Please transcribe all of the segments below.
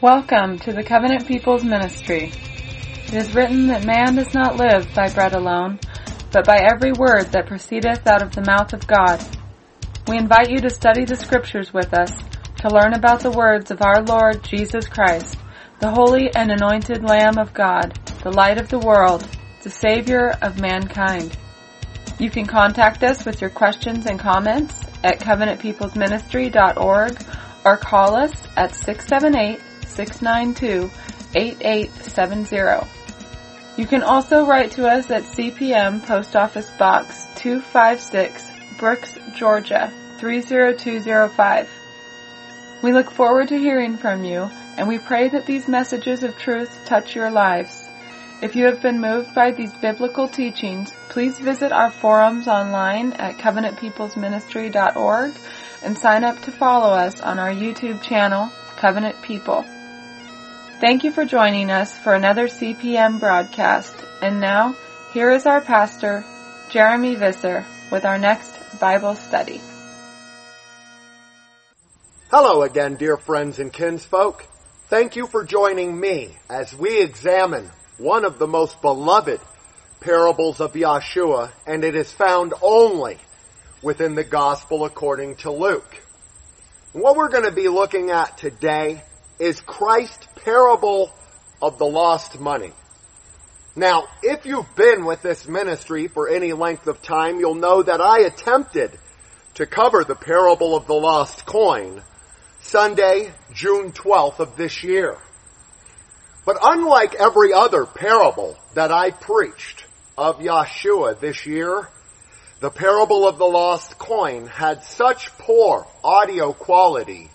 Welcome to the Covenant People's Ministry. It is written that man does not live by bread alone, but by every word that proceedeth out of the mouth of God. We invite you to study the scriptures with us, to learn about the words of our Lord Jesus Christ, the holy and anointed Lamb of God, the light of the world, the Savior of mankind. You can contact us with your questions and comments at covenantpeoplesministry.org or call us at 678 692 8870. You can also write to us at CPM Post Office Box 256, Brooks, Georgia 30205. We look forward to hearing from you, and we pray that these messages of truth touch your lives. If you have been moved by these biblical teachings, please visit our forums online at covenantpeoplesministry.org and sign up to follow us on our YouTube channel, Covenant People. Thank you for joining us for another CPM broadcast. And now, here is our pastor, Jeremy Visser, with our next Bible study. Hello again, dear friends and kinsfolk. Thank you for joining me as we examine one of the most beloved parables of Yahshua, and it is found only within the Gospel according to Luke. What we're going to be looking at today is Christ's parable of the lost money. Now, if you've been with this ministry for any length of time, you'll know that I attempted to cover the parable of the lost coin Sunday, June 12th of this year. But unlike every other parable that I preached of Yahshua this year, the parable of the lost coin had such poor audio quality,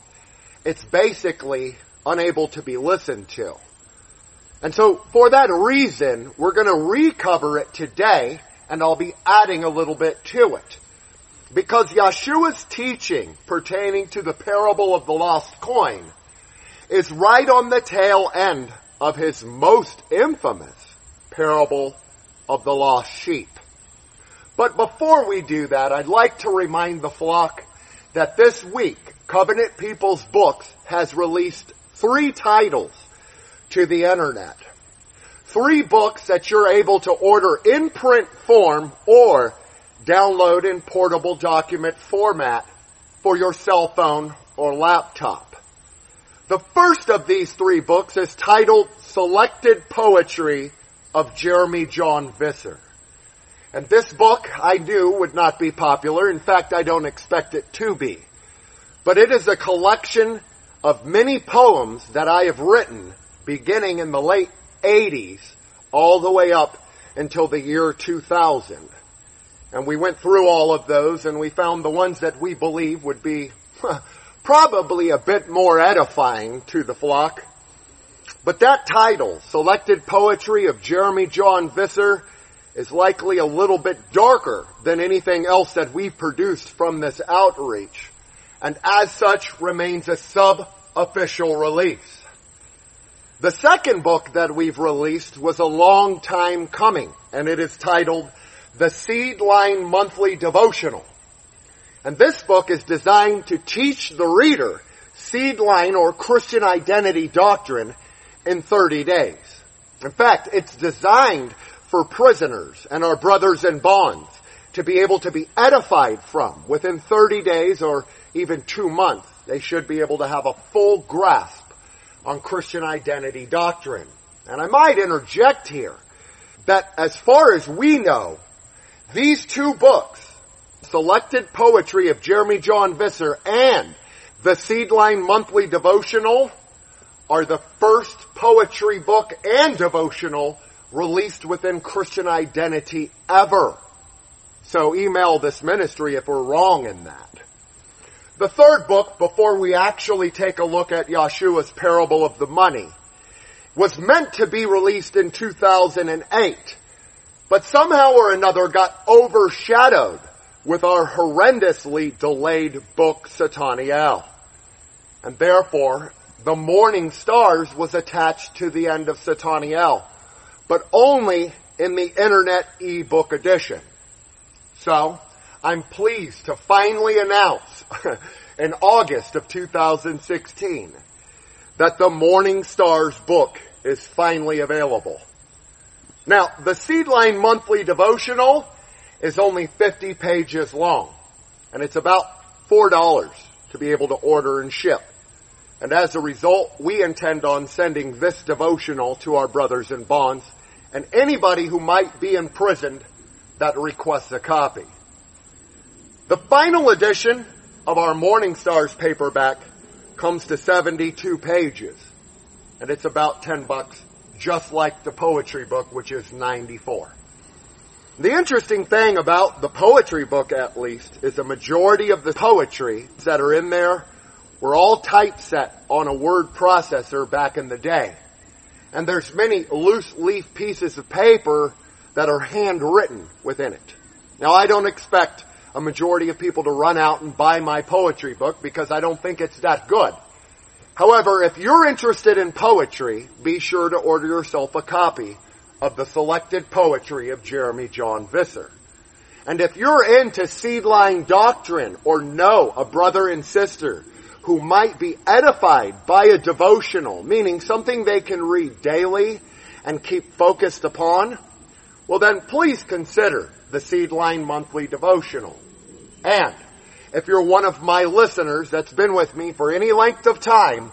it's basically unable to be listened to. And so for that reason, we're going to recover it today and I'll be adding a little bit to it. Because Yahshua's teaching pertaining to the parable of the lost coin is right on the tail end of his most infamous parable of the lost sheep. But before we do that, I'd like to remind the flock that this week, Covenant People's Books has released three titles to the internet. Three books that you're able to order in print form or download in portable document format for your cell phone or laptop. The first of these three books is titled Selected Poetry of Jeremy John Visser. And this book I knew would not be popular. In fact, I don't expect it to be. But it is a collection of many poems that I have written beginning in the late 80s all the way up until the year 2000. And we went through all of those and we found the ones that we believe would be probably a bit more edifying to the flock. But that title, Selected Poetry of Jeremy John Visser, is likely a little bit darker than anything else that we've produced from this outreach and as such remains a sub-official release. The second book that we've released was a long time coming, and it is titled The Seedline Monthly Devotional. And this book is designed to teach the reader Seedline or Christian identity doctrine in 30 days. In fact, it's designed for prisoners and our brothers in bonds to be able to be edified from within 30 days or even two months, they should be able to have a full grasp on Christian identity doctrine. And I might interject here that as far as we know, these two books, Selected Poetry of Jeremy John Visser and the Seedline Monthly Devotional, are the first poetry book and devotional released within Christian identity ever. So email this ministry if we're wrong in that. The third book, before we actually take a look at Yahshua's parable of the money, was meant to be released in 2008, but somehow or another got overshadowed with our horrendously delayed book Sataniel. And therefore, the Morning Stars was attached to the end of Sataniel, but only in the internet ebook edition. So, I'm pleased to finally announce in August of 2016 that the Morning Stars book is finally available. Now, the Seedline Monthly Devotional is only 50 pages long, and it's about $4 to be able to order and ship. And as a result, we intend on sending this devotional to our brothers in bonds and anybody who might be imprisoned that requests a copy. The final edition of our Morning Stars paperback comes to 72 pages, and it's about 10 bucks, just like the poetry book, which is 94. The interesting thing about the poetry book, at least, is the majority of the poetry that are in there were all typeset on a word processor back in the day. And there's many loose leaf pieces of paper that are handwritten within it. Now I don't expect a majority of people to run out and buy my poetry book because I don't think it's that good. However, if you're interested in poetry, be sure to order yourself a copy of the selected poetry of Jeremy John Visser. And if you're into seedline doctrine or know a brother and sister who might be edified by a devotional, meaning something they can read daily and keep focused upon, well then please consider the Seedline Monthly Devotional. And if you're one of my listeners that's been with me for any length of time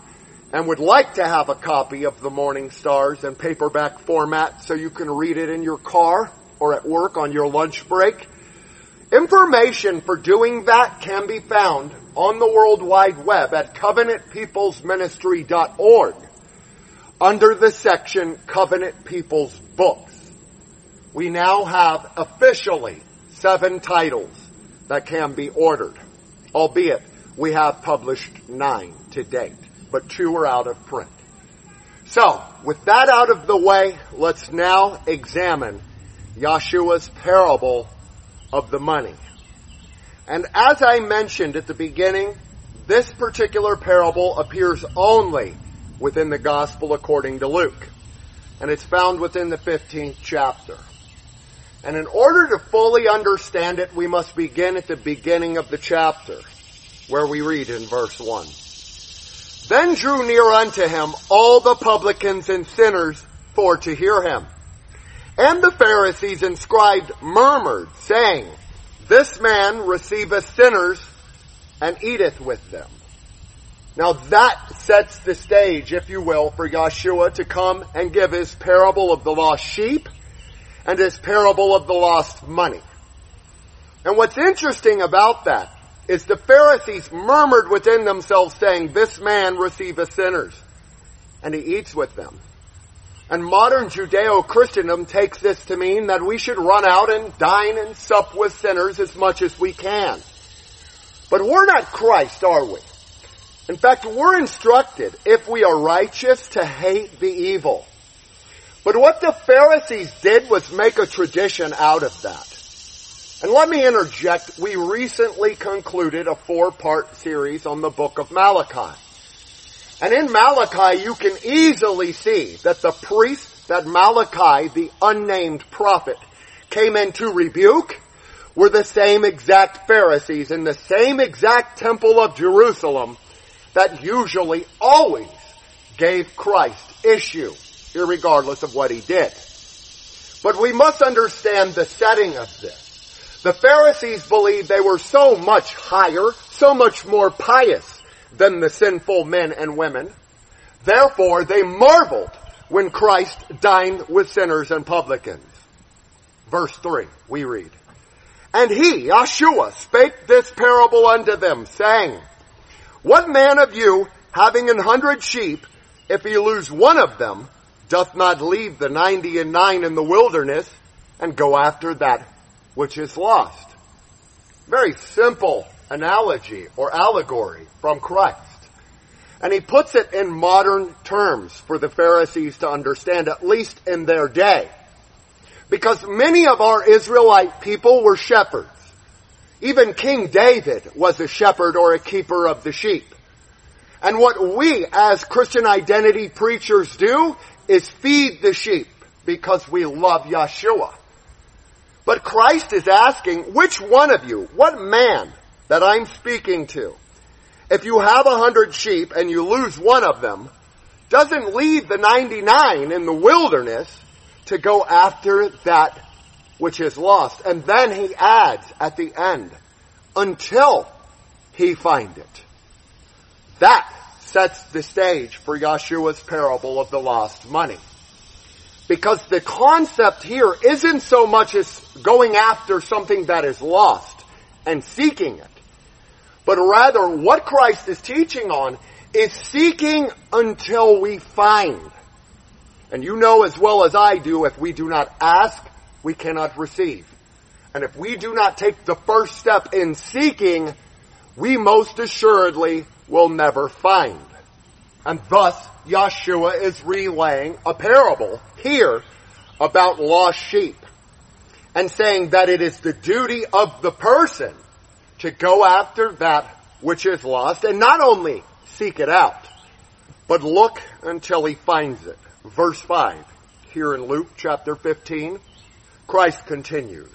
and would like to have a copy of the Morning Stars in paperback format so you can read it in your car or at work on your lunch break, information for doing that can be found on the World Wide Web at covenantpeoplesministry.org under the section Covenant People's Books. We now have officially seven titles that can be ordered, albeit we have published nine to date, but two are out of print. So, with that out of the way, let's now examine Yahshua's parable of the money. And as I mentioned at the beginning, this particular parable appears only within the Gospel according to Luke. And it's found within the 15th chapter. And in order to fully understand it, we must begin at the beginning of the chapter, where we read in verse 1. Then drew near unto him all the publicans and sinners for to hear him. And the Pharisees and scribes murmured, saying, this man receiveth sinners and eateth with them. Now that sets the stage, if you will, for Yahshua to come and give his parable of the lost sheep and his parable of the lost money. And what's interesting about that is the Pharisees murmured within themselves saying, this man receiveth sinners and he eats with them. And modern Judeo-Christendom takes this to mean that we should run out and dine and sup with sinners as much as we can. But we're not Christ, are we? In fact, we're instructed, if we are righteous, to hate the evil. But what the Pharisees did was make a tradition out of that. And let me interject, we recently concluded a four-part series on the book of Malachi. And in Malachi, you can easily see that the priests that Malachi, the unnamed prophet, came in to rebuke were the same exact Pharisees in the same exact temple of Jerusalem that usually always gave Christ issue, regardless of what he did. But we must understand the setting of this. The Pharisees believed they were so much higher, so much more pious than the sinful men and women. Therefore, they marveled when Christ dined with sinners and publicans. Verse 3, we read, And he, Yahshua, spake this parable unto them, saying, What man of you, having an hundred sheep, if he lose one of them, doth not leave the ninety and nine in the wilderness and go after that which is lost? Very simple analogy or allegory from Christ. And he puts it in modern terms for the Pharisees to understand, at least in their day. Because many of our Israelite people were shepherds. Even King David was a shepherd or a keeper of the sheep. And what we as Christian identity preachers do is feed the sheep because we love Yahshua. But Christ is asking, which one of you, what man that I'm speaking to. If you have a hundred sheep and you lose one of them, doesn't leave the 99 in the wilderness to go after that which is lost. And then he adds at the end, until he find it. That sets the stage for Yahshua's parable of the lost money. Because the concept here isn't so much as going after something that is lost and seeking it, but rather what Christ is teaching on is seeking until we find. And you know as well as I do, if we do not ask, we cannot receive. And if we do not take the first step in seeking, we most assuredly will never find. And thus, Yahshua is relaying a parable here about lost sheep and saying that it is the duty of the person to go after that which is lost and not only seek it out, but look until he finds it. Verse 5, here in Luke chapter 15, Christ continues.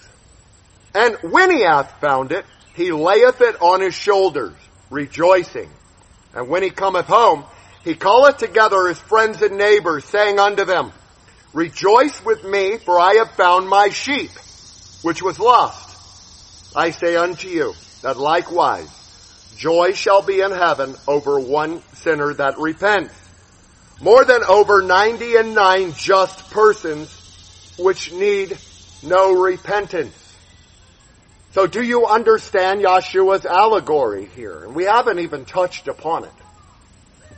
And when he hath found it, he layeth it on his shoulders, rejoicing. And when he cometh home, he calleth together his friends and neighbors, saying unto them, Rejoice with me, for I have found my sheep, which was lost. I say unto you, that likewise joy shall be in heaven over one sinner that repents, more than over ninety and nine just persons which need no repentance. So do you understand Yahshua's allegory here? And we haven't even touched upon it.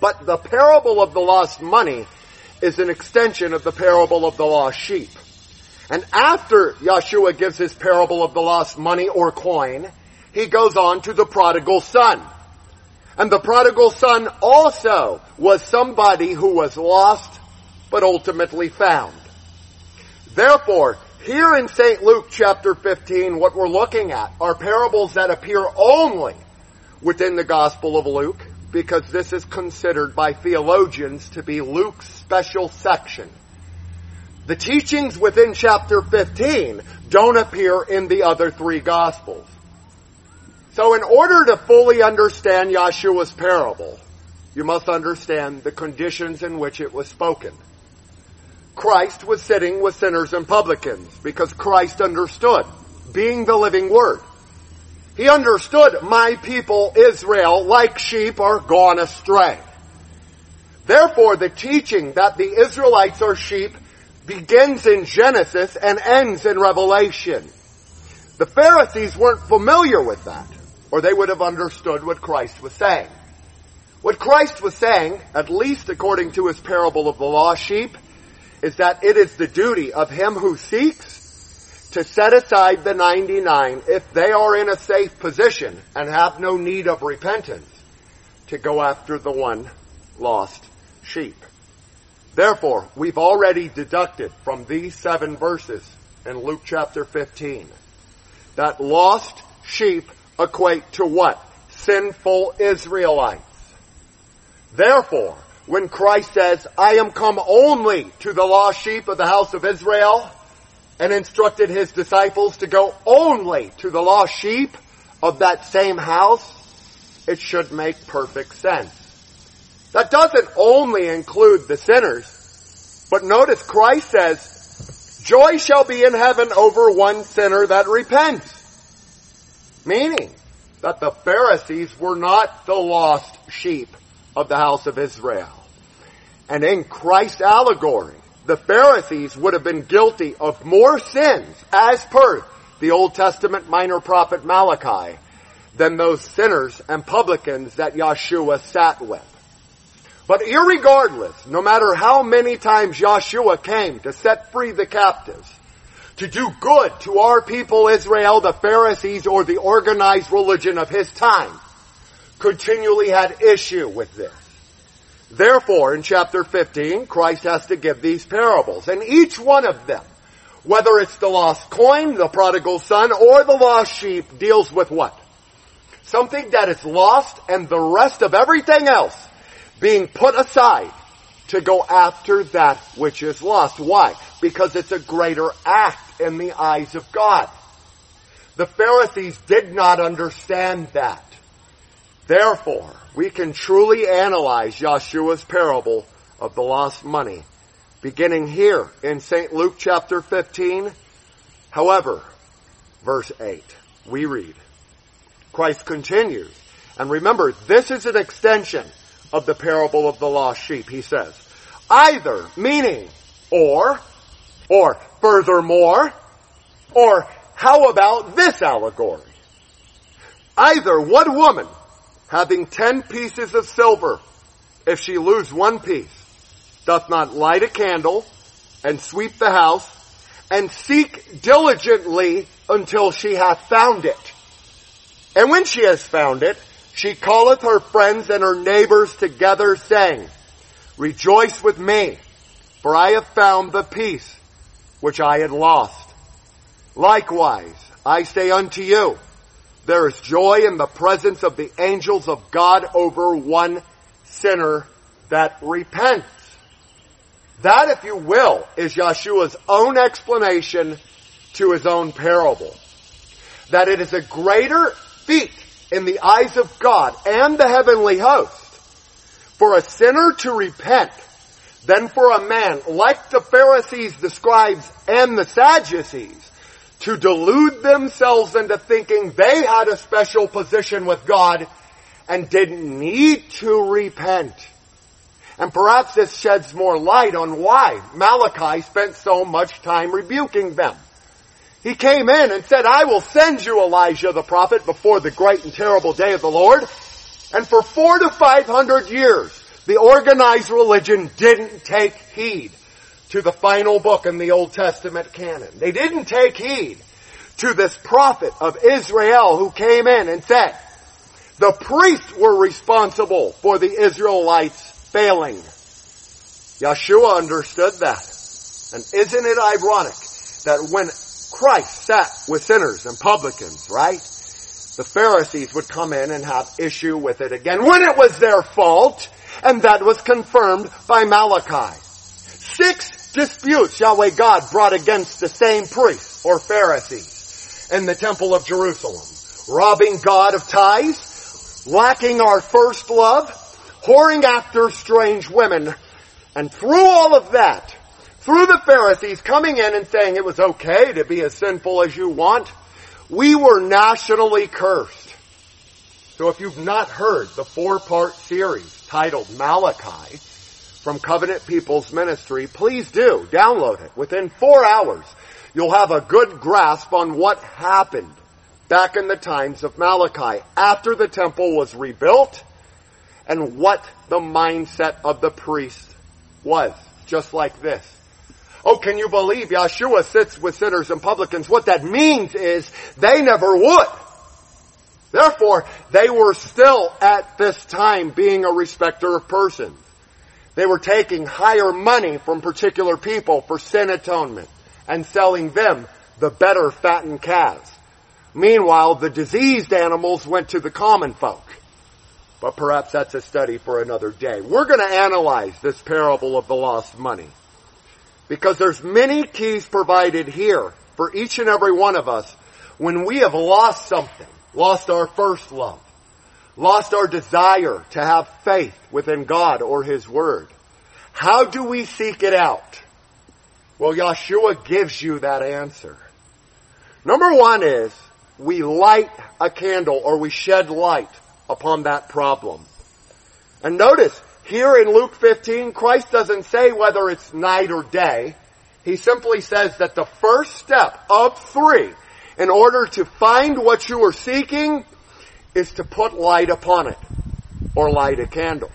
But the parable of the lost money is an extension of the parable of the lost sheep. And after Yahshua gives his parable of the lost money or coin, he goes on to the prodigal son. And the prodigal son also was somebody who was lost, but ultimately found. Therefore, here in St. Luke chapter 15, what we're looking at are parables that appear only within the Gospel of Luke, because this is considered by theologians to be Luke's special section. The teachings within chapter 15 don't appear in the other three Gospels. So in order to fully understand Yahshua's parable, you must understand the conditions in which it was spoken. Christ was sitting with sinners and publicans because Christ understood, being the living word. He understood my people Israel, like sheep, are gone astray. Therefore, the teaching that the Israelites are sheep begins in Genesis and ends in Revelation. The Pharisees weren't familiar with that, or they would have understood what Christ was saying. What Christ was saying, at least according to his parable of the lost sheep, is that it is the duty of him who seeks to set aside the 99 if they are in a safe position and have no need of repentance to go after the one lost sheep. Therefore, we've already deducted from these seven verses in Luke chapter 15 that lost sheep equate to what? Sinful Israelites. Therefore, when Christ says, I am come only to the lost sheep of the house of Israel, and instructed his disciples to go only to the lost sheep of that same house, it should make perfect sense. That doesn't only include the sinners, but notice Christ says, joy shall be in heaven over one sinner that repents. Meaning that the Pharisees were not the lost sheep of the house of Israel. And in Christ's allegory, the Pharisees would have been guilty of more sins as per the Old Testament minor prophet Malachi than those sinners and publicans that Yahshua sat with. But irregardless, no matter how many times Yahshua came to set free the captives, to do good to our people Israel, the Pharisees, or the organized religion of his time, continually had issue with this. Therefore, in chapter 15, Christ has to give these parables. And each one of them, whether it's the lost coin, the prodigal son, or the lost sheep, deals with what? Something that is lost and the rest of everything else being put aside to go after that which is lost. Why? Because it's a greater act in the eyes of God. The Pharisees did not understand that. Therefore, we can truly analyze Yahshua's parable of the lost money, beginning here in St. Luke chapter 15. However, verse 8, we read, Christ continues, and remember, this is an extension of the parable of the lost sheep. He says, either, meaning, or, or furthermore, or how about this allegory? Either what woman, having ten pieces of silver, if she lose one piece, doth not light a candle and sweep the house and seek diligently until she hath found it. And when she has found it, she calleth her friends and her neighbors together saying, Rejoice with me, for I have found the piece which I had lost. Likewise, I say unto you, there is joy in the presence of the angels of God over one sinner that repents. That, if you will, is Yahshua's own explanation to his own parable. That it is a greater feat in the eyes of God and the heavenly host for a sinner to repent than for a man like the Pharisees, the scribes, and the Sadducees to delude themselves into thinking they had a special position with God and didn't need to repent. And perhaps this sheds more light on why Malachi spent so much time rebuking them. He came in and said, I will send you Elijah the prophet before the great and terrible day of the Lord. And for four to five hundred years, the organized religion didn't take heed to the final book in the Old Testament canon. They didn't take heed to this prophet of Israel who came in and said, the priests were responsible for the Israelites failing. Yahshua understood that. And isn't it ironic that when Christ sat with sinners and publicans, right? The Pharisees would come in and have issue with it again when it was their fault, and that was confirmed by Malachi. Six disputes Yahweh God brought against the same priests or Pharisees in the temple of Jerusalem. Robbing God of tithes, lacking our first love, whoring after strange women, and through all of that, through the Pharisees coming in and saying it was okay to be as sinful as you want, we were nationally cursed. So if you've not heard the four-part series titled Malachi from Covenant People's Ministry, please do download it. Within four hours, you'll have a good grasp on what happened back in the times of Malachi after the temple was rebuilt and what the mindset of the priest was. Just like this. Oh, can you believe Yahshua sits with sinners and publicans? What that means is they never would. Therefore, they were still at this time being a respecter of persons. They were taking higher money from particular people for sin atonement and selling them the better fattened calves. Meanwhile, the diseased animals went to the common folk. But perhaps that's a study for another day. We're going to analyze this parable of the lost money. Because there's many keys provided here for each and every one of us when we have lost something, lost our first love, lost our desire to have faith within God or His Word. How do we seek it out? Well, Yahshua gives you that answer. Number one is we light a candle or we shed light upon that problem. And notice, here in Luke 15, Christ doesn't say whether it's night or day. He simply says that the first step of three in order to find what you are seeking is to put light upon it or light a candle.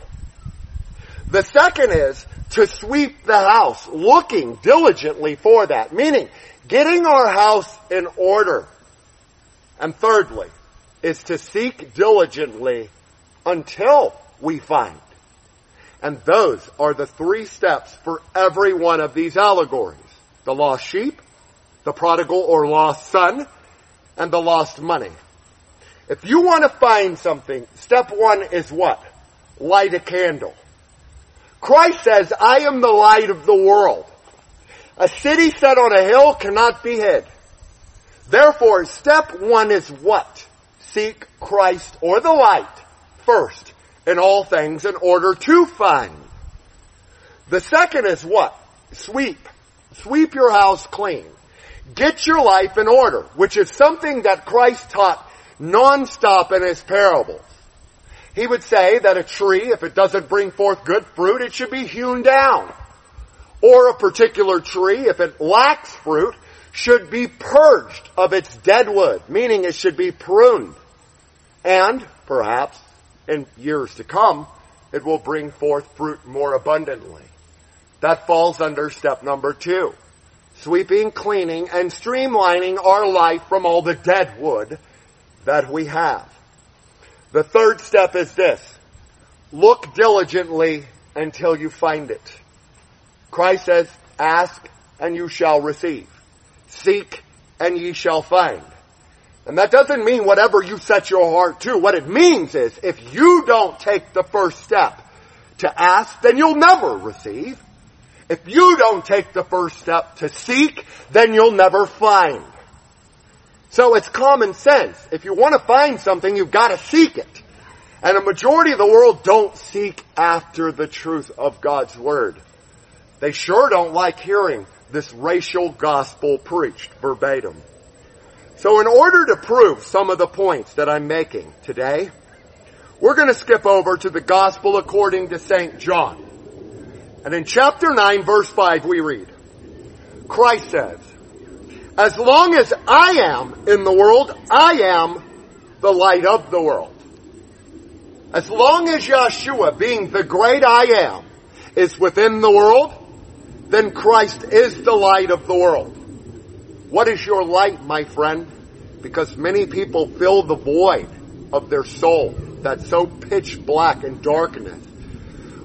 The second is to sweep the house, looking diligently for that, meaning getting our house in order. And thirdly, is to seek diligently until we find. And those are the three steps for every one of these allegories. The lost sheep, the prodigal or lost son, and the lost money. If you want to find something, step one is what? Light a candle. Christ says, I am the light of the world. A city set on a hill cannot be hid. Therefore, step one is what? seek Christ or the light first in all things in order to find. The second is what? Sweep. Sweep your house clean. Get your life in order, which is something that Christ taught nonstop in his parables. He would say that a tree, if it doesn't bring forth good fruit, it should be hewn down. Or a particular tree, if it lacks fruit, should be purged of its dead wood, meaning it should be pruned. And, perhaps, in years to come, it will bring forth fruit more abundantly. That falls under step number two. Sweeping, cleaning, and streamlining our life from all the dead wood that we have. The third step is this. Look diligently until you find it. Christ says, ask and you shall receive. Seek and ye shall find. And that doesn't mean whatever you set your heart to. What it means is if you don't take the first step to ask, then you'll never receive. If you don't take the first step to seek, then you'll never find. So it's common sense. If you want to find something, you've got to seek it. And a majority of the world don't seek after the truth of God's Word. They sure don't like hearing this racial gospel preached verbatim. So in order to prove some of the points that I'm making today, we're going to skip over to the gospel according to St. John. And in chapter 9 verse 5 we read, Christ says, as long as I am in the world, I am the light of the world. As long as Yahshua, being the great I am, is within the world, then Christ is the light of the world. What is your light, my friend? Because many people fill the void of their soul that's so pitch black and darkness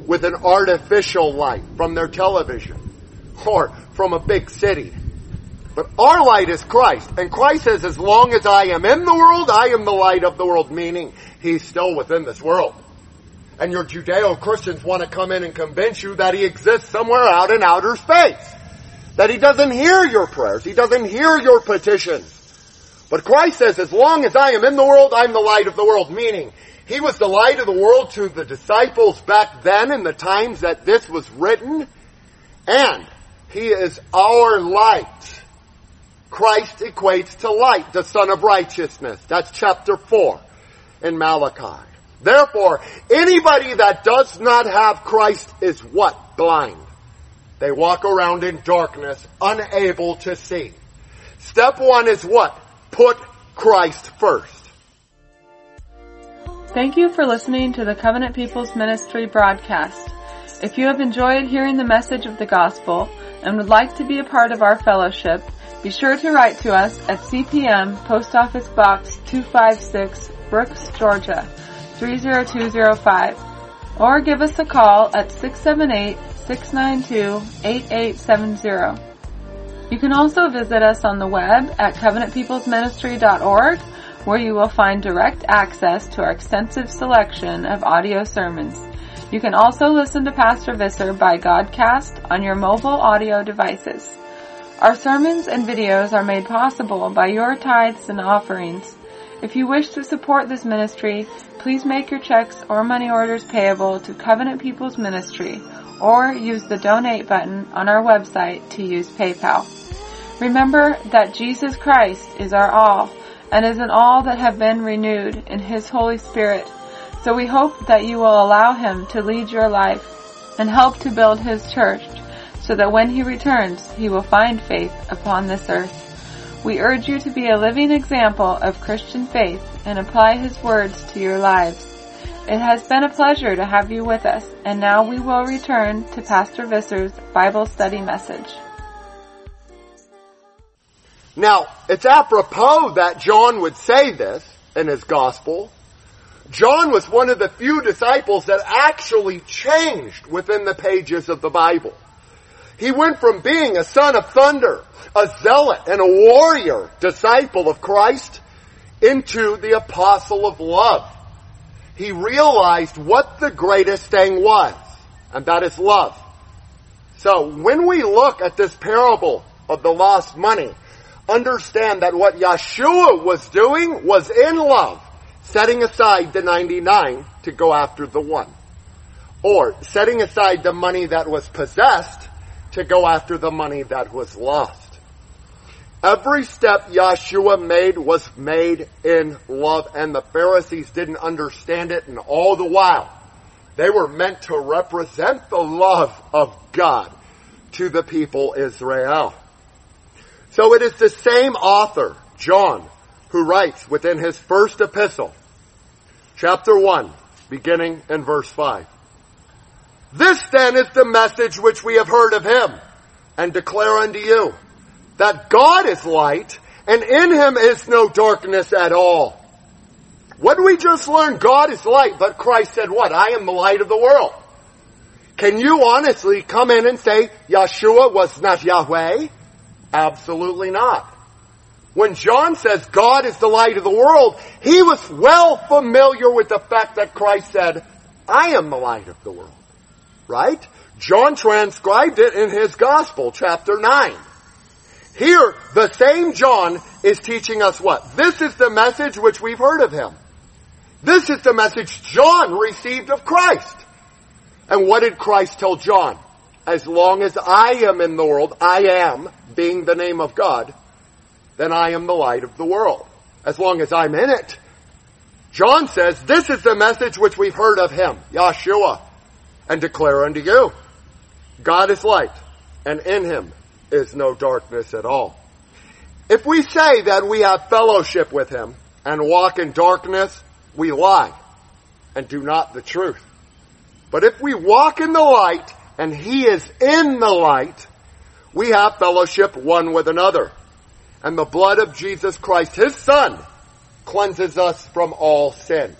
with an artificial light from their television or from a big city. But our light is Christ. And Christ says, as long as I am in the world, I am the light of the world, meaning He's still within this world and your Judeo-Christians want to come in and convince you that he exists somewhere out in outer space. That he doesn't hear your prayers. He doesn't hear your petitions. But Christ says, as long as I am in the world, I'm the light of the world. Meaning, he was the light of the world to the disciples back then in the times that this was written. And he is our light. Christ equates to light, the sun of righteousness. That's chapter 4 in Malachi. Therefore, anybody that does not have Christ is what? Blind. They walk around in darkness, unable to see. Step one is what? Put Christ first. Thank you for listening to the Covenant People's Ministry broadcast. If you have enjoyed hearing the message of the gospel and would like to be a part of our fellowship, be sure to write to us at CPM Post Office Box 256, Brooks, Georgia 30205 or give us a call at 678-692-8870. You can also visit us on the web at covenantpeoplesministry.org where you will find direct access to our extensive selection of audio sermons. You can also listen to Pastor Visser by Godcast on your mobile audio devices. Our sermons and videos are made possible by your tithes and offerings. If you wish to support this ministry, please make your checks or money orders payable to Covenant People's Ministry or use the donate button on our website to use PayPal. Remember that Jesus Christ is our all and is an all that have been renewed in His Holy Spirit. So we hope that you will allow Him to lead your life and help to build His church so that when He returns, He will find faith upon this earth. We urge you to be a living example of Christian faith and apply His words to your lives. It has been a pleasure to have you with us, and now we will return to Pastor Visser's Bible study message. Now, it's apropos that John would say this in his gospel. John was one of the few disciples that actually changed within the pages of the Bible. He went from being a son of thunder, a zealot and a warrior disciple of Christ into the apostle of love. He realized what the greatest thing was, and that is love. So when we look at this parable of the lost money, understand that what Yahshua was doing was in love, setting aside the 99 to go after the one. or setting aside the money that was possessed to go after the money that was lost. Every step Yahshua made was made in love, and the Pharisees didn't understand it, and all the while, they were meant to represent the love of God to the people Israel. So it is the same author, John, who writes within his first epistle, chapter 1, beginning in verse 5. This then is the message which we have heard of him and declare unto you that God is light and in him is no darkness at all. What we just learn? God is light, but Christ said what? I am the light of the world. Can you honestly come in and say Yahshua was not Yahweh? Absolutely not. When John says God is the light of the world, he was well familiar with the fact that Christ said, I am the light of the world. Right? John transcribed it in his gospel, chapter 9. Here, the same John is teaching us what? This is the message which we've heard of him. This is the message John received of Christ. And what did Christ tell John? As long as I am in the world, I am, being the name of God, then I am the light of the world. As long as I'm in it. John says, this is the message which we've heard of him, Yahshua, and declare unto you. God is light, and in him is no darkness at all. If we say that we have fellowship with him and walk in darkness, we lie and do not the truth. But if we walk in the light and he is in the light, we have fellowship one with another. And the blood of Jesus Christ, his son, cleanses us from all sin.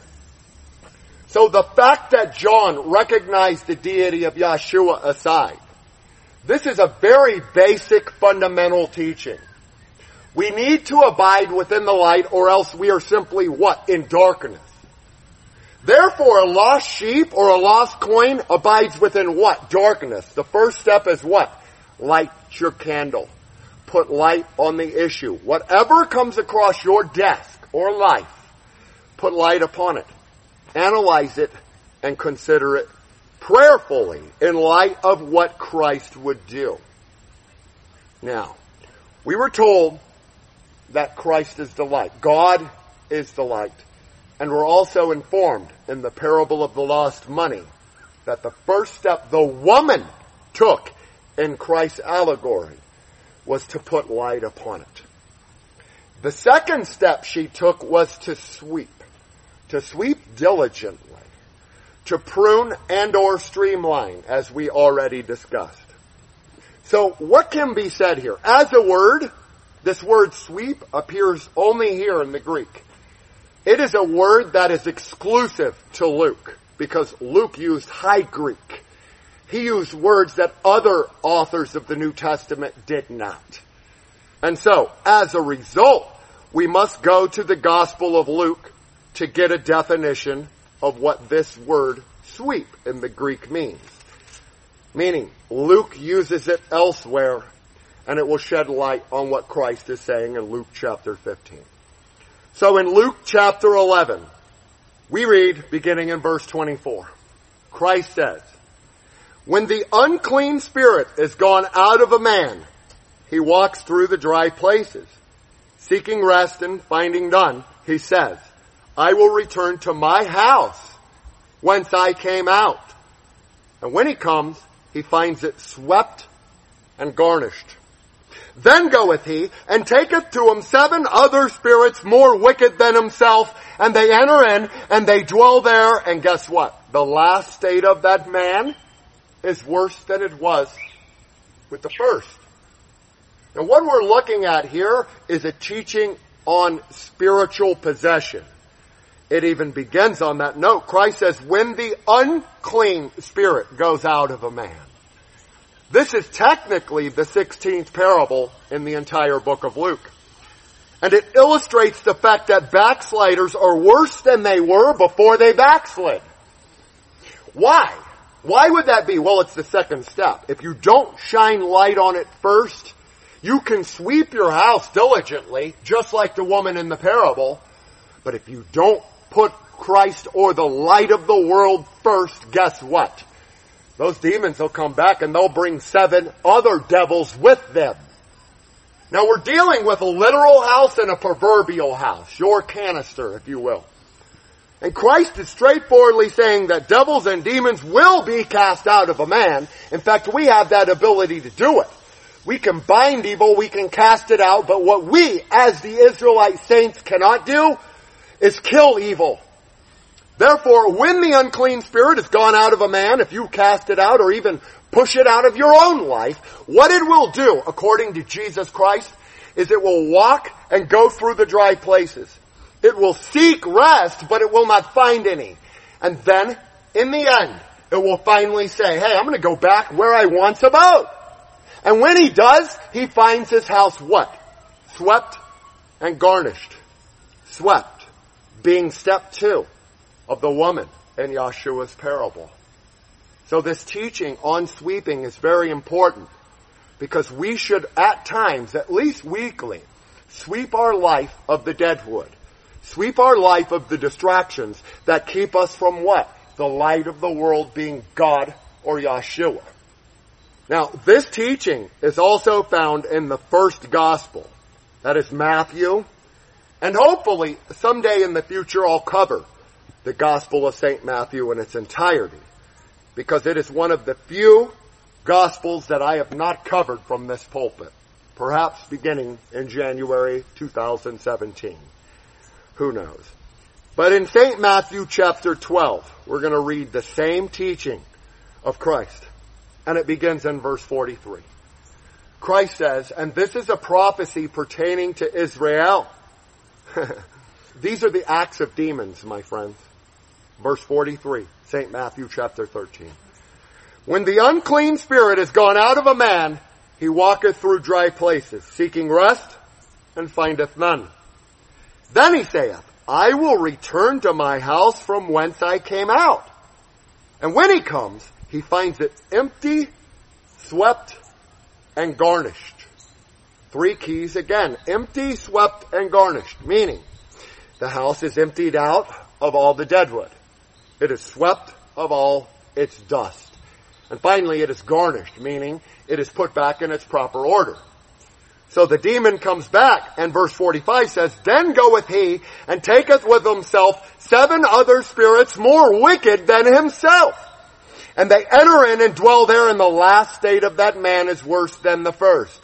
So the fact that John recognized the deity of Yahshua aside, this is a very basic fundamental teaching. We need to abide within the light or else we are simply what? In darkness. Therefore, a lost sheep or a lost coin abides within what? Darkness. The first step is what? Light your candle. Put light on the issue. Whatever comes across your desk or life, put light upon it. Analyze it and consider it prayerfully in light of what Christ would do. Now, we were told that Christ is the light. God is the light. And we're also informed in the parable of the lost money that the first step the woman took in Christ's allegory was to put light upon it. The second step she took was to sweep, to sweep diligently, to prune and or streamline, as we already discussed. So what can be said here? As a word, this word sweep appears only here in the Greek. It is a word that is exclusive to Luke because Luke used High Greek. He used words that other authors of the New Testament did not. And so, as a result, we must go to the Gospel of Luke to get a definition of what this word sweep in the Greek means. Meaning, Luke uses it elsewhere and it will shed light on what Christ is saying in Luke chapter 15. So in Luke chapter 11, we read beginning in verse 24. Christ says, When the unclean spirit is gone out of a man, he walks through the dry places. Seeking rest and finding none, he says, I will return to my house whence I came out. And when he comes, he finds it swept and garnished. Then goeth he, and taketh to him seven other spirits more wicked than himself, and they enter in, and they dwell there, and guess what? The last state of that man is worse than it was with the first. Now what we're looking at here is a teaching on spiritual possession. It even begins on that note. Christ says, when the unclean spirit goes out of a man, this is technically the 16th parable in the entire book of Luke. And it illustrates the fact that backsliders are worse than they were before they backslid. Why? Why would that be? Well, it's the second step. If you don't shine light on it first, you can sweep your house diligently, just like the woman in the parable. But if you don't put Christ or the light of the world first, guess what? those demons will come back and they'll bring seven other devils with them. Now we're dealing with a literal house and a proverbial house, your canister, if you will. And Christ is straightforwardly saying that devils and demons will be cast out of a man. In fact, we have that ability to do it. We can bind evil, we can cast it out, but what we, as the Israelite saints, cannot do is kill evil. Therefore, when the unclean spirit has gone out of a man, if you cast it out or even push it out of your own life, what it will do, according to Jesus Christ, is it will walk and go through the dry places. It will seek rest, but it will not find any. And then, in the end, it will finally say, hey, I'm gonna go back where I once about. And when he does, he finds his house what? Swept and garnished. Swept. Being step two of the woman in Yahshua's parable. So this teaching on sweeping is very important because we should at times, at least weekly, sweep our life of the deadwood. Sweep our life of the distractions that keep us from what? The light of the world being God or Yahshua. Now, this teaching is also found in the first gospel. That is Matthew. And hopefully, someday in the future, I'll cover the Gospel of St. Matthew in its entirety, because it is one of the few Gospels that I have not covered from this pulpit, perhaps beginning in January 2017. Who knows? But in St. Matthew chapter 12, we're going to read the same teaching of Christ. And it begins in verse 43. Christ says, and this is a prophecy pertaining to Israel. These are the acts of demons, my friends. Verse 43, St. Matthew chapter 13. When the unclean spirit is gone out of a man, he walketh through dry places, seeking rest, and findeth none. Then he saith, I will return to my house from whence I came out. And when he comes, he finds it empty, swept, and garnished. Three keys again. Empty, swept, and garnished. Meaning, the house is emptied out of all the deadwood. It is swept of all its dust. And finally, it is garnished, meaning it is put back in its proper order. So the demon comes back, and verse 45 says, Then goeth he, and taketh with himself seven other spirits more wicked than himself. And they enter in and dwell there, and the last state of that man is worse than the first.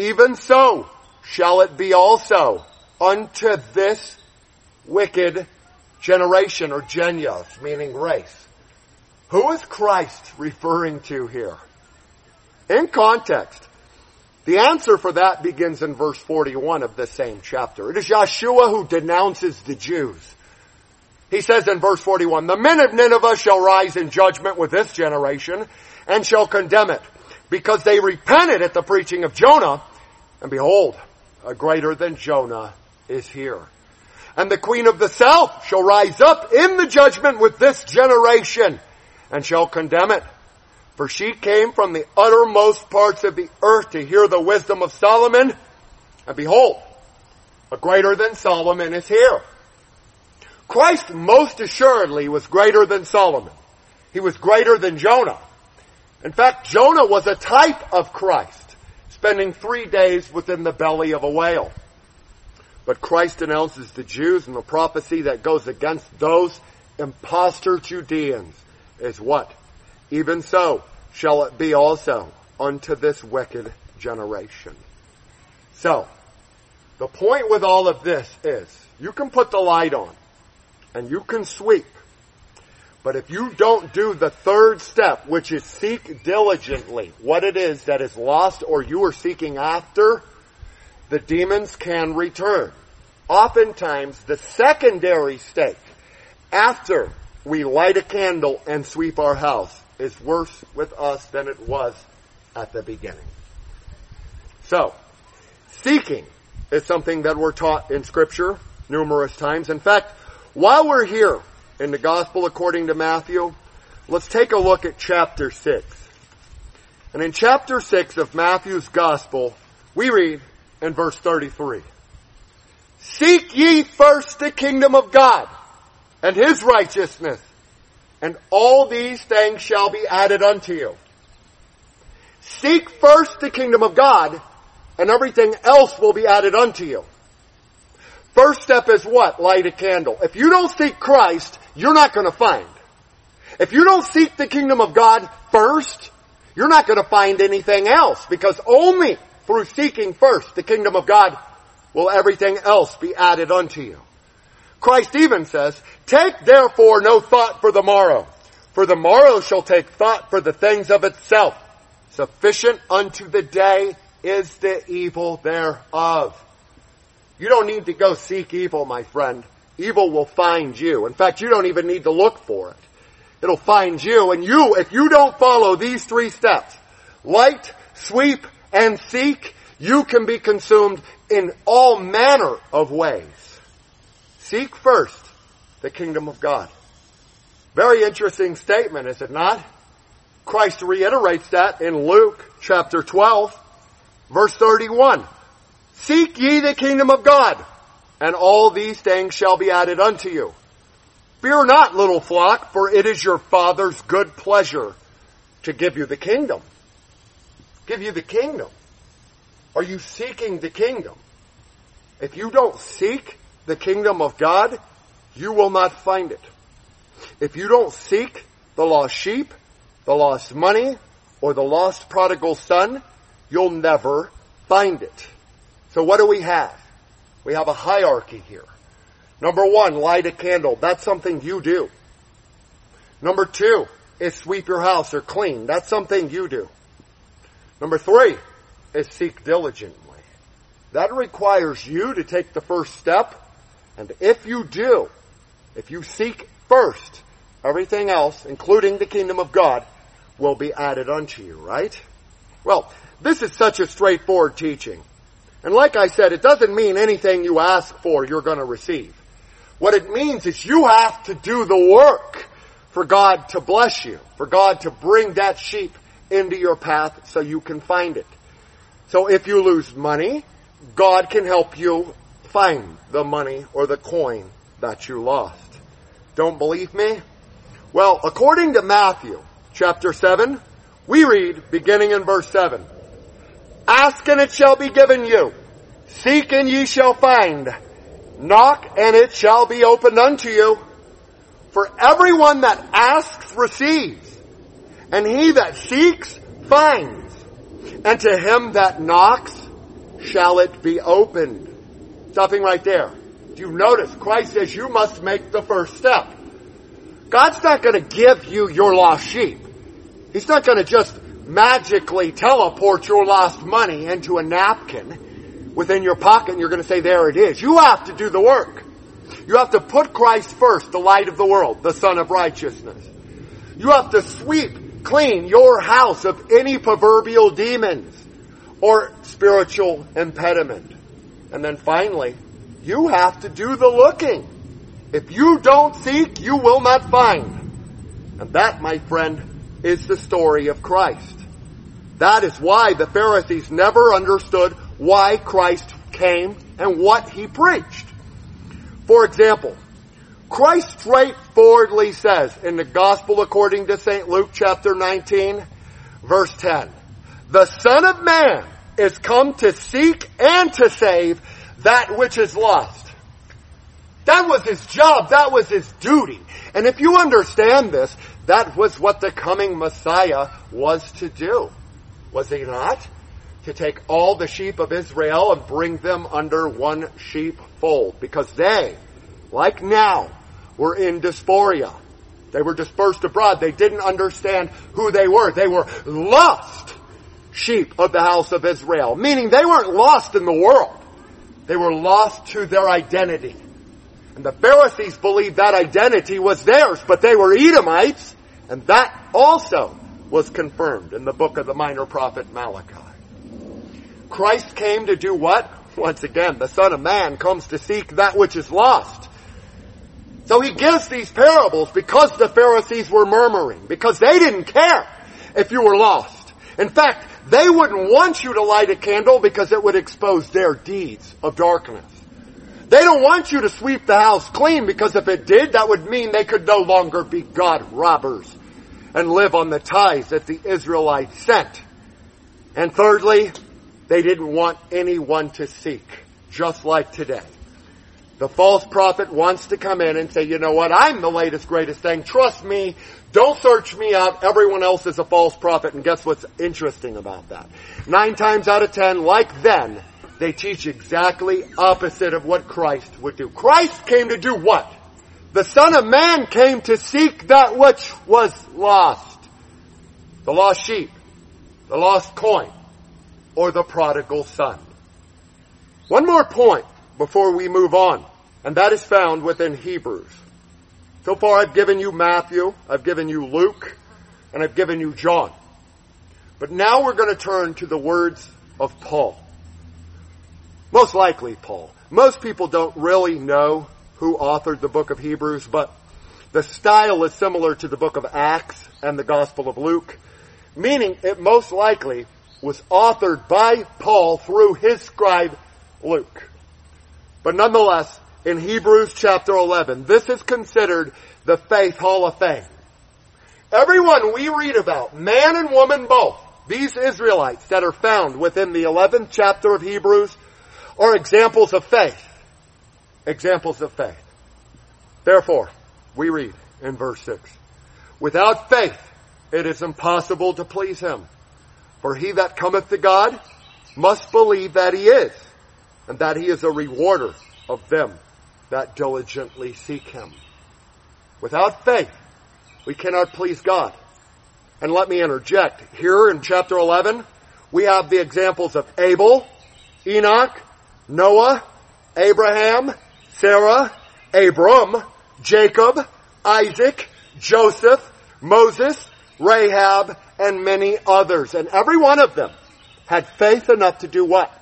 Even so shall it be also unto this wicked generation or genios, meaning race. Who is Christ referring to here? In context, the answer for that begins in verse 41 of this same chapter. It is Yahshua who denounces the Jews. He says in verse 41, the men of Nineveh shall rise in judgment with this generation and shall condemn it because they repented at the preaching of Jonah and behold, a greater than Jonah is here. And the queen of the south shall rise up in the judgment with this generation and shall condemn it. For she came from the uttermost parts of the earth to hear the wisdom of Solomon. And behold, a greater than Solomon is here. Christ most assuredly was greater than Solomon. He was greater than Jonah. In fact, Jonah was a type of Christ, spending three days within the belly of a whale. But Christ announces the Jews and the prophecy that goes against those impostor Judeans is what? Even so shall it be also unto this wicked generation. So, the point with all of this is, you can put the light on, and you can sweep, but if you don't do the third step, which is seek diligently what it is that is lost or you are seeking after, the demons can return. Oftentimes, the secondary state, after we light a candle and sweep our house, is worse with us than it was at the beginning. So, seeking is something that we're taught in scripture numerous times. In fact, while we're here in the gospel according to Matthew, let's take a look at chapter 6. And in chapter 6 of Matthew's gospel, we read in verse 33, Seek ye first the kingdom of God and his righteousness, and all these things shall be added unto you. Seek first the kingdom of God, and everything else will be added unto you. First step is what? Light a candle. If you don't seek Christ, you're not going to find. If you don't seek the kingdom of God first, you're not going to find anything else because only through seeking first the kingdom of God will everything else be added unto you. Christ even says, take therefore no thought for the morrow, for the morrow shall take thought for the things of itself. Sufficient unto the day is the evil thereof. You don't need to go seek evil, my friend. Evil will find you. In fact, you don't even need to look for it. It'll find you, and you, if you don't follow these three steps, light, sweep, and seek, you can be consumed in all manner of ways. Seek first the kingdom of God. Very interesting statement, is it not? Christ reiterates that in Luke chapter 12, verse 31. Seek ye the kingdom of God, and all these things shall be added unto you. Fear not, little flock, for it is your Father's good pleasure to give you the kingdom. Give you the kingdom. Are you seeking the kingdom? If you don't seek the kingdom of God, you will not find it. If you don't seek the lost sheep, the lost money, or the lost prodigal son, you'll never find it. So what do we have? We have a hierarchy here. Number one, light a candle. That's something you do. Number two is sweep your house or clean. That's something you do. Number three is seek diligently. That requires you to take the first step. And if you do, if you seek first, everything else, including the kingdom of God, will be added unto you, right? Well, this is such a straightforward teaching. And like I said, it doesn't mean anything you ask for you're going to receive. What it means is you have to do the work for God to bless you, for God to bring that sheep into your path so you can find it. So if you lose money, God can help you find the money or the coin that you lost. Don't believe me? Well, according to Matthew chapter 7, we read beginning in verse 7. Ask and it shall be given you. Seek and ye shall find. Knock and it shall be opened unto you. For everyone that asks receives, and he that seeks finds, and to him that knocks shall it be opened. Stopping right there. Do you notice Christ says you must make the first step. God's not going to give you your lost sheep. He's not going to just magically teleport your lost money into a napkin within your pocket and you're going to say, there it is. You have to do the work. You have to put Christ first, the light of the world, the Son of righteousness. You have to sweep clean your house of any proverbial demons or spiritual impediment. And then finally, you have to do the looking. If you don't seek, you will not find. And that, my friend, is the story of Christ. That is why the Pharisees never understood why Christ came and what he preached. For example, Christ straightforwardly says in the Gospel according to St. Luke chapter 19, verse 10, the Son of Man is come to seek and to save that which is lost. That was his job. That was his duty. And if you understand this, that was what the coming Messiah was to do. Was he not? to take all the sheep of Israel and bring them under one sheepfold because they, like now, were in diaspora. They were dispersed abroad. They didn't understand who they were. They were lost sheep of the house of Israel, meaning they weren't lost in the world. They were lost to their identity. And the Pharisees believed that identity was theirs, but they were Edomites, and that also was confirmed in the book of the minor prophet Malachi. Christ came to do what? Once again, the Son of Man comes to seek that which is lost. So he gives these parables because the Pharisees were murmuring, because they didn't care if you were lost. In fact, they wouldn't want you to light a candle because it would expose their deeds of darkness. They don't want you to sweep the house clean because if it did, that would mean they could no longer be God robbers and live on the tithes that the Israelites sent. And thirdly, they didn't want anyone to seek, just like today. The false prophet wants to come in and say, you know what, I'm the latest greatest thing. Trust me. Don't search me out. Everyone else is a false prophet. And guess what's interesting about that? Nine times out of ten, like then, they teach exactly opposite of what Christ would do. Christ came to do what? The Son of Man came to seek that which was lost. The lost sheep, the lost coin, or the prodigal son. One more point before we move on, and that is found within Hebrews. So far I've given you Matthew, I've given you Luke, and I've given you John. But now we're going to turn to the words of Paul. Most likely Paul. Most people don't really know who authored the book of Hebrews, but the style is similar to the book of Acts and the Gospel of Luke, meaning it most likely was authored by Paul through his scribe Luke. But nonetheless, in Hebrews chapter 11, this is considered the faith hall of fame. Everyone we read about, man and woman both, these Israelites that are found within the 11th chapter of Hebrews are examples of faith. Examples of faith. Therefore, we read in verse 6, Without faith, it is impossible to please him. For he that cometh to God must believe that he is, and that he is a rewarder of them that diligently seek him. Without faith, we cannot please God. And let me interject. Here in chapter 11, we have the examples of Abel, Enoch, Noah, Abraham, Sarah, Abram, Jacob, Isaac, Joseph, Moses, Rahab, and many others. And every one of them had faith enough to do what?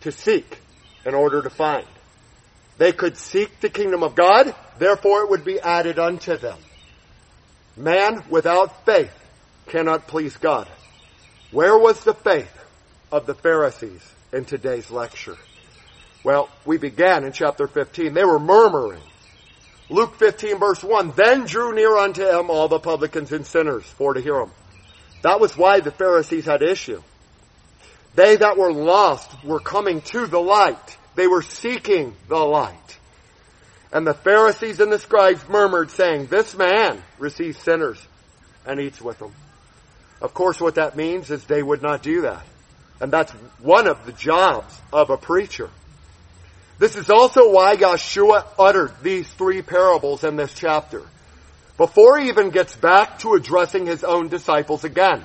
To seek in order to find. They could seek the kingdom of God, therefore it would be added unto them. Man without faith cannot please God. Where was the faith of the Pharisees in today's lecture? Well, we began in chapter 15. They were murmuring. Luke 15 verse 1, Then drew near unto him all the publicans and sinners for to hear him. That was why the Pharisees had issue. They that were lost were coming to the light. They were seeking the light. And the Pharisees and the scribes murmured saying, This man receives sinners and eats with them. Of course what that means is they would not do that. And that's one of the jobs of a preacher. This is also why Yahshua uttered these three parables in this chapter. Before he even gets back to addressing his own disciples again.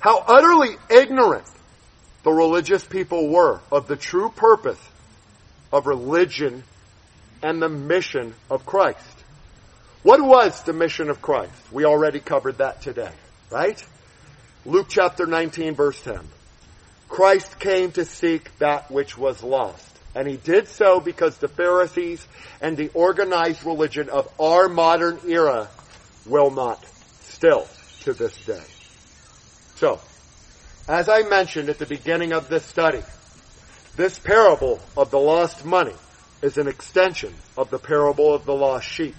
How utterly ignorant the religious people were of the true purpose of religion and the mission of Christ. What was the mission of Christ? We already covered that today, right? Luke chapter 19 verse 10. Christ came to seek that which was lost. And he did so because the Pharisees and the organized religion of our modern era will not still to this day. So, as I mentioned at the beginning of this study, this parable of the lost money is an extension of the parable of the lost sheep.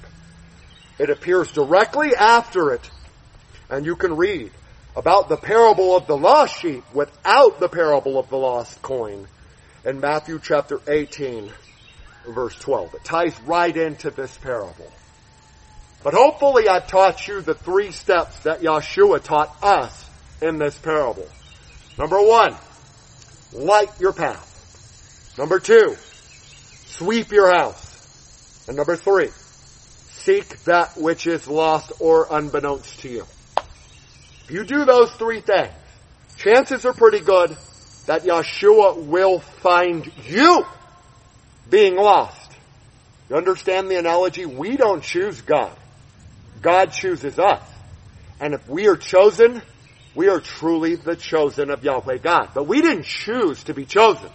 It appears directly after it, and you can read about the parable of the lost sheep without the parable of the lost coin in Matthew chapter 18, verse 12. It ties right into this parable. But hopefully I've taught you the three steps that Yahshua taught us in this parable. Number one, light your path. Number two, sweep your house. And number three, seek that which is lost or unbeknownst to you. If you do those three things, chances are pretty good that Yahshua will find you being lost. You understand the analogy? We don't choose God. God chooses us. And if we are chosen, we are truly the chosen of Yahweh God. But we didn't choose to be chosen.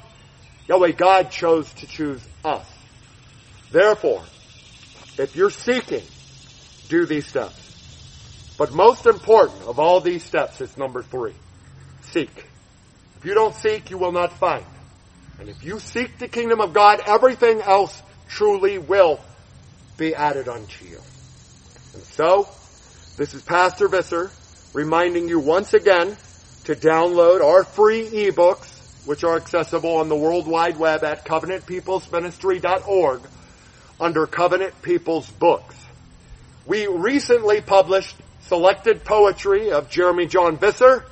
Yahweh God chose to choose us. Therefore, if you're seeking, do these steps. But most important of all these steps is number three. Seek. If you don't seek, you will not find. And if you seek the kingdom of God, everything else truly will be added unto you. And so, this is Pastor Visser reminding you once again to download our free ebooks, which are accessible on the World Wide Web at covenantpeoplesministry.org under Covenant People's Books. We recently published selected poetry of Jeremy John Visser,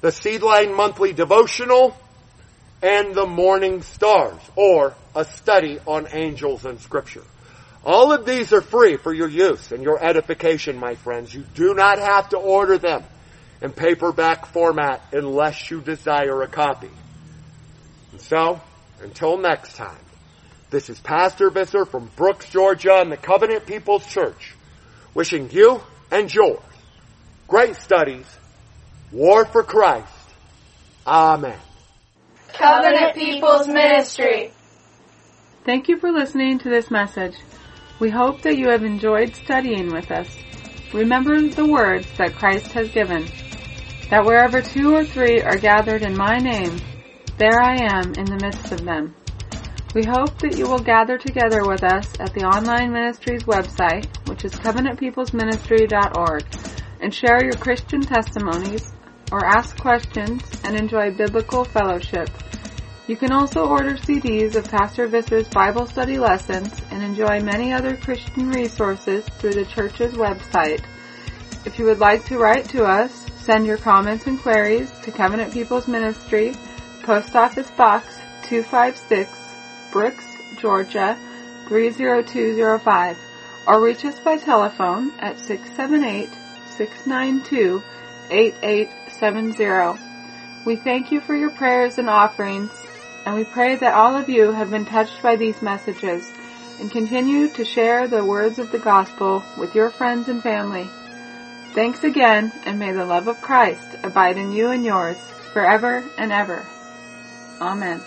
the Seedline Monthly Devotional, and the Morning Stars, or a study on angels and scripture. All of these are free for your use and your edification, my friends. You do not have to order them in paperback format unless you desire a copy. And so, until next time, this is Pastor Visser from Brooks, Georgia and the Covenant People's Church, wishing you and yours great studies, war for Christ. Amen. Covenant People's Ministry. Thank you for listening to this message. We hope that you have enjoyed studying with us. Remember the words that Christ has given, that wherever two or three are gathered in my name, there I am in the midst of them. We hope that you will gather together with us at the online ministry's website, which is covenantpeoplesministry.org, and share your Christian testimonies or ask questions and enjoy biblical fellowship. You can also order CDs of Pastor Visser's Bible study lessons and enjoy many other Christian resources through the church's website. If you would like to write to us, send your comments and queries to Covenant People's Ministry, Post Office Box 256, Brooks, Georgia 30205, or reach us by telephone at 678 692 8870. We thank you for your prayers and offerings, and we pray that all of you have been touched by these messages and continue to share the words of the gospel with your friends and family. Thanks again, and may the love of Christ abide in you and yours forever and ever. Amen.